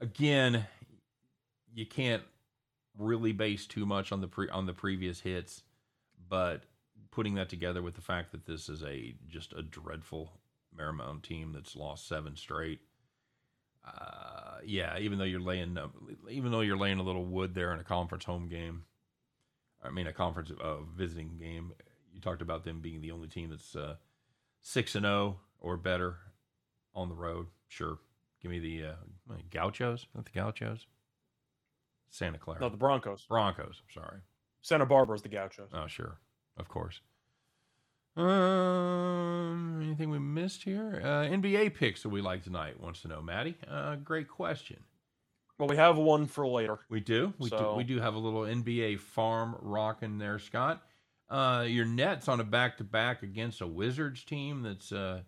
Speaker 1: Again, you can't really base too much on the pre- on the previous hits, but putting that together with the fact that this is a just a dreadful Marymount team that's lost seven straight uh, yeah, even though you're laying, even though you're laying a little wood there in a conference home game, I mean a conference uh, visiting game. You talked about them being the only team that's uh, six and zero or better on the road. Sure, give me the uh, what, Gauchos, not the Gauchos. Santa Clara,
Speaker 2: No, the Broncos.
Speaker 1: Broncos. I'm sorry.
Speaker 2: Santa Barbara's the Gauchos.
Speaker 1: Oh, sure, of course. Um, anything we missed here? Uh, NBA picks that we like tonight. Wants to know, Maddie. Uh, great question.
Speaker 2: Well, we have one for later.
Speaker 1: We do. We do. We do have a little NBA farm rocking there, Scott. Uh, your Nets on a back-to-back against a Wizards team that's uh,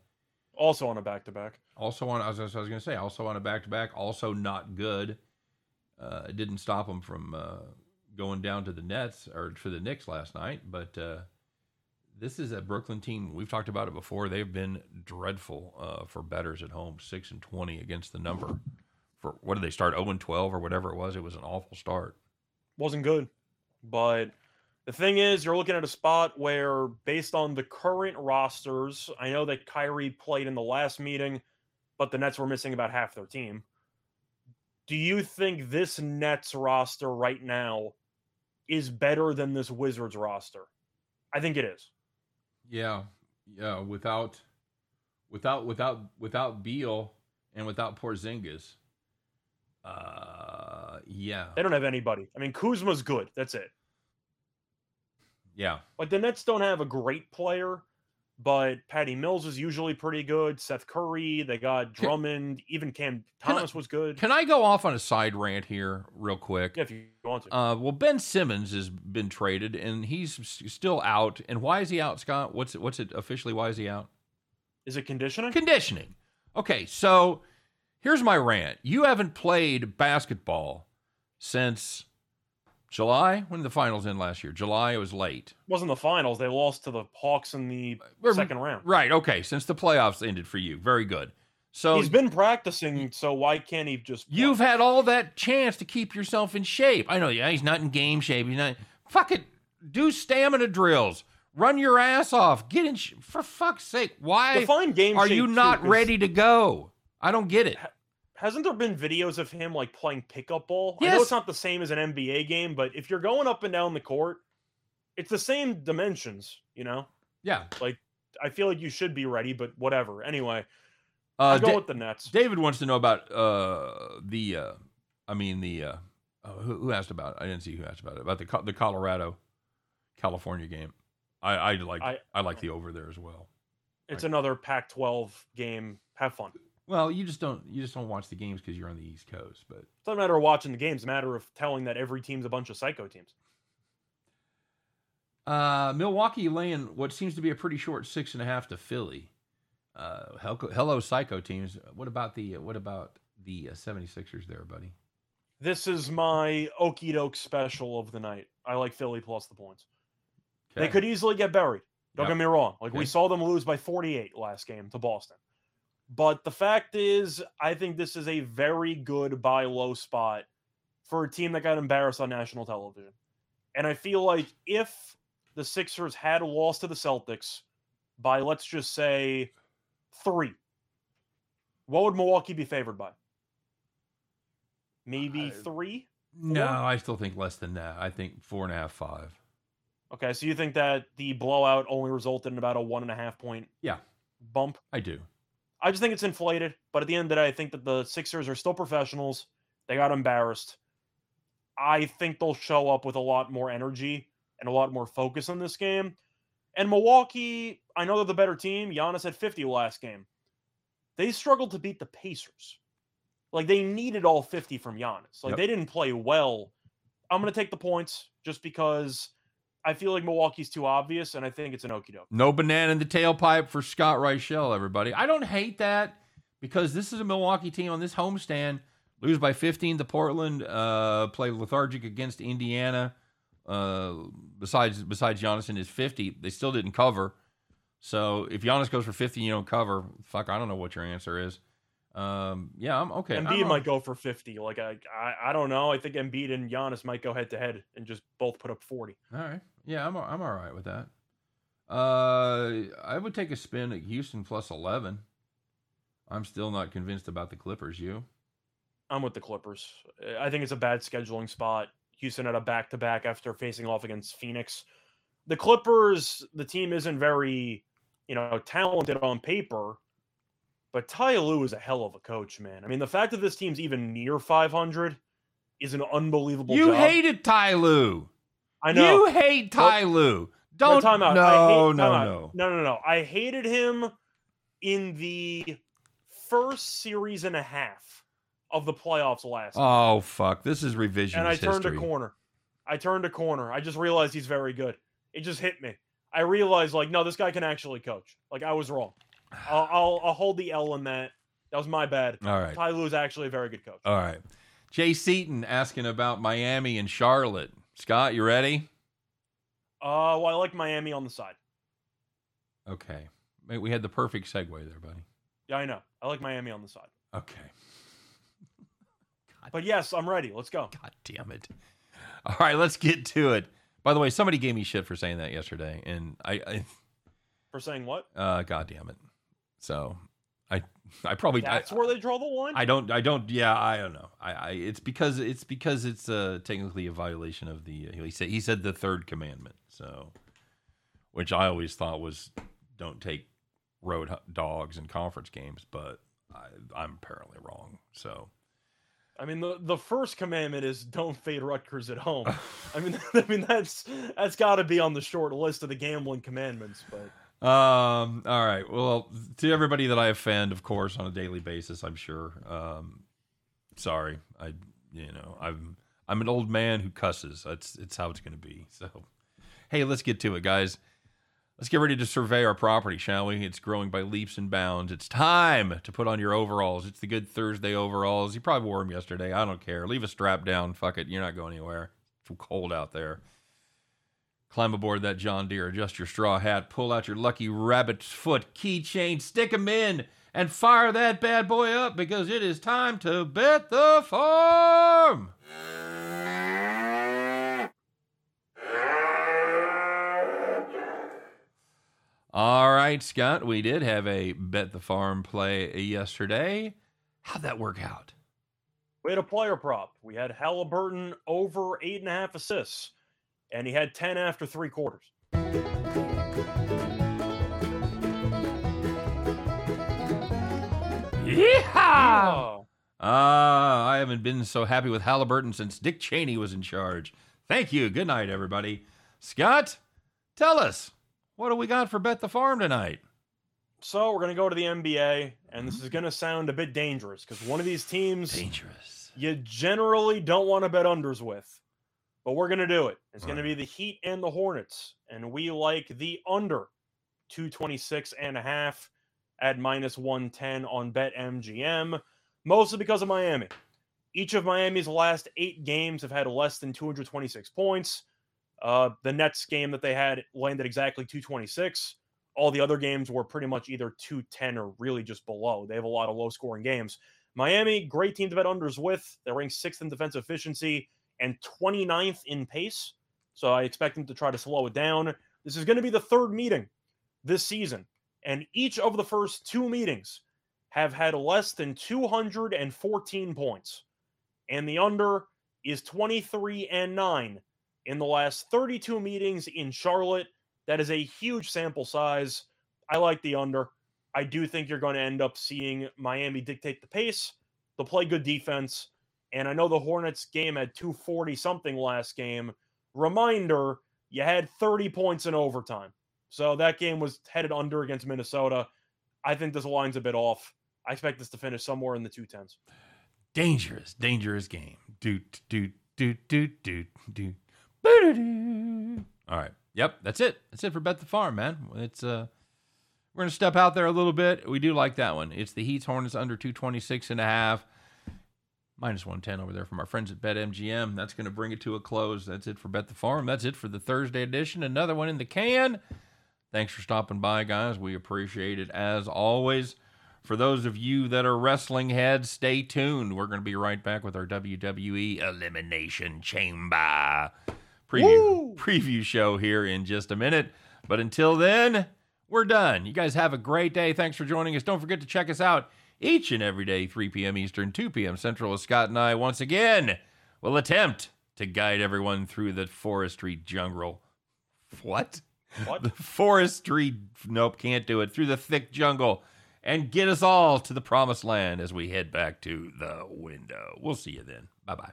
Speaker 2: Also on a back to back.
Speaker 1: also on. As I was going to say, also on a back-to-back, also not good. Uh, it didn't stop them from uh, going down to the Nets or to the Knicks last night, but uh, this is a Brooklyn team. We've talked about it before. They've been dreadful uh, for betters at home, six and twenty against the number. For what did they start? Zero and twelve or whatever it was. It was an awful start.
Speaker 2: Wasn't good. But the thing is, you're looking at a spot where, based on the current rosters, I know that Kyrie played in the last meeting, but the Nets were missing about half their team. Do you think this Nets roster right now is better than this Wizards roster? I think it is.
Speaker 1: Yeah, yeah. Without, without, without, without Beal and without Porzingis. Uh, yeah,
Speaker 2: They don't have anybody. I mean, Kuzma's good. That's it.
Speaker 1: yeah.
Speaker 2: Like the Nets don't have a great player, but Patty Mills is usually pretty good. Seth Curry, they got
Speaker 1: Can-
Speaker 2: Drummond, even Cam
Speaker 1: Can I-
Speaker 2: Thomas was good.
Speaker 1: Can I go off on a side rant here, real quick?
Speaker 2: Yeah, if you want to.
Speaker 1: Uh, well, Ben Simmons has been traded, and he's still out. And why is he out, Scott? What's it? What's it officially? Why is he out?
Speaker 2: is it conditioning?
Speaker 1: Conditioning. Okay, so here's my rant. You haven't played basketball since July. When did the finals in last year? July. It was late.
Speaker 2: wasn't the finals. They lost to the Hawks in the uh,
Speaker 1: We're-
Speaker 2: second round.
Speaker 1: Right. Okay. Since the playoffs ended for you. Very good. So
Speaker 2: He's been practicing, so why can't he just? play?
Speaker 1: You've had all that chance to keep yourself in shape. I know, yeah, he's not in game shape. He's not. Fuck it. Do stamina drills. Run your ass off. Get in. Sh- for fuck's sake. Why
Speaker 2: define game.
Speaker 1: are you
Speaker 2: too,
Speaker 1: ready to go? I don't get it.
Speaker 2: Hasn't there been videos of him like playing pickup ball? I know it's not the same as an NBA game, but if you're going up and down the court, it's the same dimensions. You know,
Speaker 1: Yeah.
Speaker 2: Like I feel like you should be ready, but whatever. Anyway,
Speaker 1: Uh,
Speaker 2: go
Speaker 1: Da-
Speaker 2: with the Nets.
Speaker 1: David wants to know about uh, the. Uh, I mean the. Uh, oh, who, who asked about it? I didn't see who asked about it. About the the Colorado, California game. I I like I,
Speaker 2: I-
Speaker 1: like the over there as well.
Speaker 2: It's another Pac-12 game. Have fun.
Speaker 1: Well, you just don't you just don't watch the games because you're on the East Coast, but.
Speaker 2: It's not a matter of watching the games; it's a matter of telling that every team's a bunch of psycho teams.
Speaker 1: Uh, Milwaukee laying what seems to be a pretty short six and a half to Philly. Uh, hello, hello psycho teams. What about the what about the uh, 76ers there, buddy?
Speaker 2: This is my okey doke special of the night. I like Philly plus the points. They could easily get buried. Don't
Speaker 1: Yep.
Speaker 2: get me wrong. Like we saw them lose by 48 last game to Boston. But the fact is, I think this is a very good buy low spot for a team that got embarrassed on national television. And I feel like if the Sixers had lost to the Celtics by, let's just say, three, what would Milwaukee be favored by? Maybe three?
Speaker 1: No,
Speaker 2: Four?
Speaker 1: I still think less than that. I think four and a half, five.
Speaker 2: Okay, so you think that the blowout only resulted in about a one and a half point
Speaker 1: Yeah.
Speaker 2: bump?
Speaker 1: I do.
Speaker 2: I just think it's inflated. But at the end of the day, I think that the Sixers are still professionals. They got embarrassed. I think they'll show up with a lot more energy and a lot more focus on this game. And Milwaukee, I know they're the better team. Giannis had 50 last game. They struggled to beat the Pacers. Like they needed all 50 from Giannis. Like
Speaker 1: Yep.
Speaker 2: they didn't play well. I'm going to take the points just because I feel like Milwaukee's too obvious, and I think it's an okie doke.
Speaker 1: No banana in the tailpipe for Scott Reichel, everybody. I don't hate that because this is a Milwaukee team on this homestand. Lose by 15 to Portland, uh, play lethargic against Indiana. Uh, besides besides Giannis and his 50, they still didn't cover. So if Giannis goes for 50 and you don't cover, fuck, I don't know what your answer is. Um, yeah, I'm okay.
Speaker 2: Embiid
Speaker 1: I'm-
Speaker 2: might go for 50. Like I, I I don't know. I think Embiid and Giannis might go head to head and just both put up 40.
Speaker 1: All right. Yeah, I'm I'm all right with that. Uh, I would take a spin at Houston plus 11. I'm still not convinced about the Clippers. You?
Speaker 2: I'm with the Clippers. I think it's a bad scheduling spot. Houston had a back to back after facing off against Phoenix. The Clippers, the team isn't very, you know, talented on paper, but Ty Lue is a hell of a coach, man. I mean, the fact that this team's even near 500 is an unbelievable
Speaker 1: You
Speaker 2: job.
Speaker 1: hated Ty Lue.
Speaker 2: I know.
Speaker 1: You hate Ty Lue.
Speaker 2: No,
Speaker 1: Don't.
Speaker 2: time out.
Speaker 1: No,
Speaker 2: I hate,
Speaker 1: no,
Speaker 2: time out.
Speaker 1: no.
Speaker 2: no, no, no. I hated him in the first series and a half of the playoffs last. year.
Speaker 1: Oh fuck! This is revision.
Speaker 2: and I turned
Speaker 1: history.
Speaker 2: a corner. I turned a corner. I just realized he's very good. It just hit me. I realized, like, no, this guy can actually coach. Like, I was wrong. I'll, I'll, I'll hold the L in that. That was my bad.
Speaker 1: All right.
Speaker 2: Ty Lue is actually a very good coach.
Speaker 1: All right. Jay Seaton asking about Miami and Charlotte. Scott, you ready?
Speaker 2: Uh, well, I like Miami on the side.
Speaker 1: Okay. We had the perfect segue there, buddy.
Speaker 2: Yeah, I know. I like Miami on the side.
Speaker 1: Okay.
Speaker 2: But yes, I'm ready. Let's go.
Speaker 1: God damn it. All right, let's get to it. By the way, somebody gave me shit for saying that yesterday, and I, I
Speaker 2: For saying what?
Speaker 1: uh, god damn it. So, I, I probably, I,
Speaker 2: That's where they draw the line.
Speaker 1: I don't, I don't, yeah, I don't know. I, I, it's because it's because it's uh technically a violation of the. Uh, he said he said the third commandment. So, which I always thought was don't take road dogs in conference games, but I, I'm apparently wrong. So,
Speaker 2: I mean, the, the first commandment is don't fade Rutgers at home. I mean, I mean that's that's got to be on the short list of the gambling commandments. But
Speaker 1: Um. All right. Well, to everybody that I offend, of course, on a daily basis, I'm sure. Um. Sorry. I. You know. I'm. I'm an old man who cusses. That's. It's how it's going to be. So. Hey, let's get to it, guys. Let's get ready to survey our property, shall we? It's growing by leaps and bounds. It's time to put on your overalls. It's the good Thursday overalls. You probably wore them yesterday. I don't care. Leave a strap down. Fuck it. You're not going anywhere. It's too cold out there. Climb aboard that John Deere, adjust your straw hat, pull out your lucky rabbit's foot keychain, stick 'em in, and fire that bad boy up because it is time to bet the farm. All right, Scott, we did have a bet the farm play yesterday. How'd that work out?
Speaker 2: We had a player prop. We had Halliburton over eight and a half assists, and he had 10 after three quarters.
Speaker 1: Yeehaw! Ah, I haven't been so happy with Halliburton since Dick Cheney was in charge. Thank you. Good night, everybody. Scott, tell us, what do we got for Bet the Farm tonight?
Speaker 2: So we're going to go to the NBA, and this is going to sound a bit dangerous because one of these teams
Speaker 1: Dangerous.
Speaker 2: you generally don't want to bet unders with, but we're going to do it. It's going to be the Heat and the Hornets, and we like the under 226 and a half at minus 110 on BetMGM, mostly because of Miami. Each of Miami's last eight games have had less than 226 points. Uh, the Nets game that they had landed exactly 226. All the other games were pretty much either 210 or really just below. They have a lot of low scoring games. Miami, great team to bet unders with. They're ranked sixth in defensive efficiency and 29th in pace. So I expect them to try to slow it down. This is going to be the third meeting this season. And each of the first two meetings have had less than 214 points. And the under is 23 and 9 in the last 32 meetings in Charlotte. That is a huge sample size. I like the under. I do think you're going to end up seeing Miami dictate the pace. They'll play good defense. And I know the Hornets game had 240 something last game. Reminder, you had 30 points in overtime. So that game was headed under against Minnesota. I think this line's a bit off. I expect this to finish somewhere in the 210s.
Speaker 1: Dangerous, dangerous game. Doot, doot, doot, doot, doot, doot. All right. Yep, that's it. That's it for Bet the Farm, man. It's uh we're gonna step out there a little bit. We do like that one. It's the Heat's Hornets under 226 and a half. Minus 110 over there from our friends at BetMGM. That's going to bring it to a close. That's it for Bet the Farm. That's it for the Thursday edition. Another one in the can. Thanks for stopping by, guys. We appreciate it as always. For those of you that are wrestling heads, stay tuned. We're going to be right back with our WWE Elimination Chamber preview
Speaker 2: Woo!
Speaker 1: preview show here in just a minute. But until then, we're done. You guys have a great day. Thanks for joining us. Don't forget to check us out each and every day, 3 p.m. Eastern, 2 p.m. Central, as Scott and I once again will attempt to guide everyone through the forestry jungle. What?
Speaker 2: What?
Speaker 1: The forestry, nope, can't do it. Through the thick jungle and get us all to the promised land as we head back to the window. We'll see you then. Bye bye.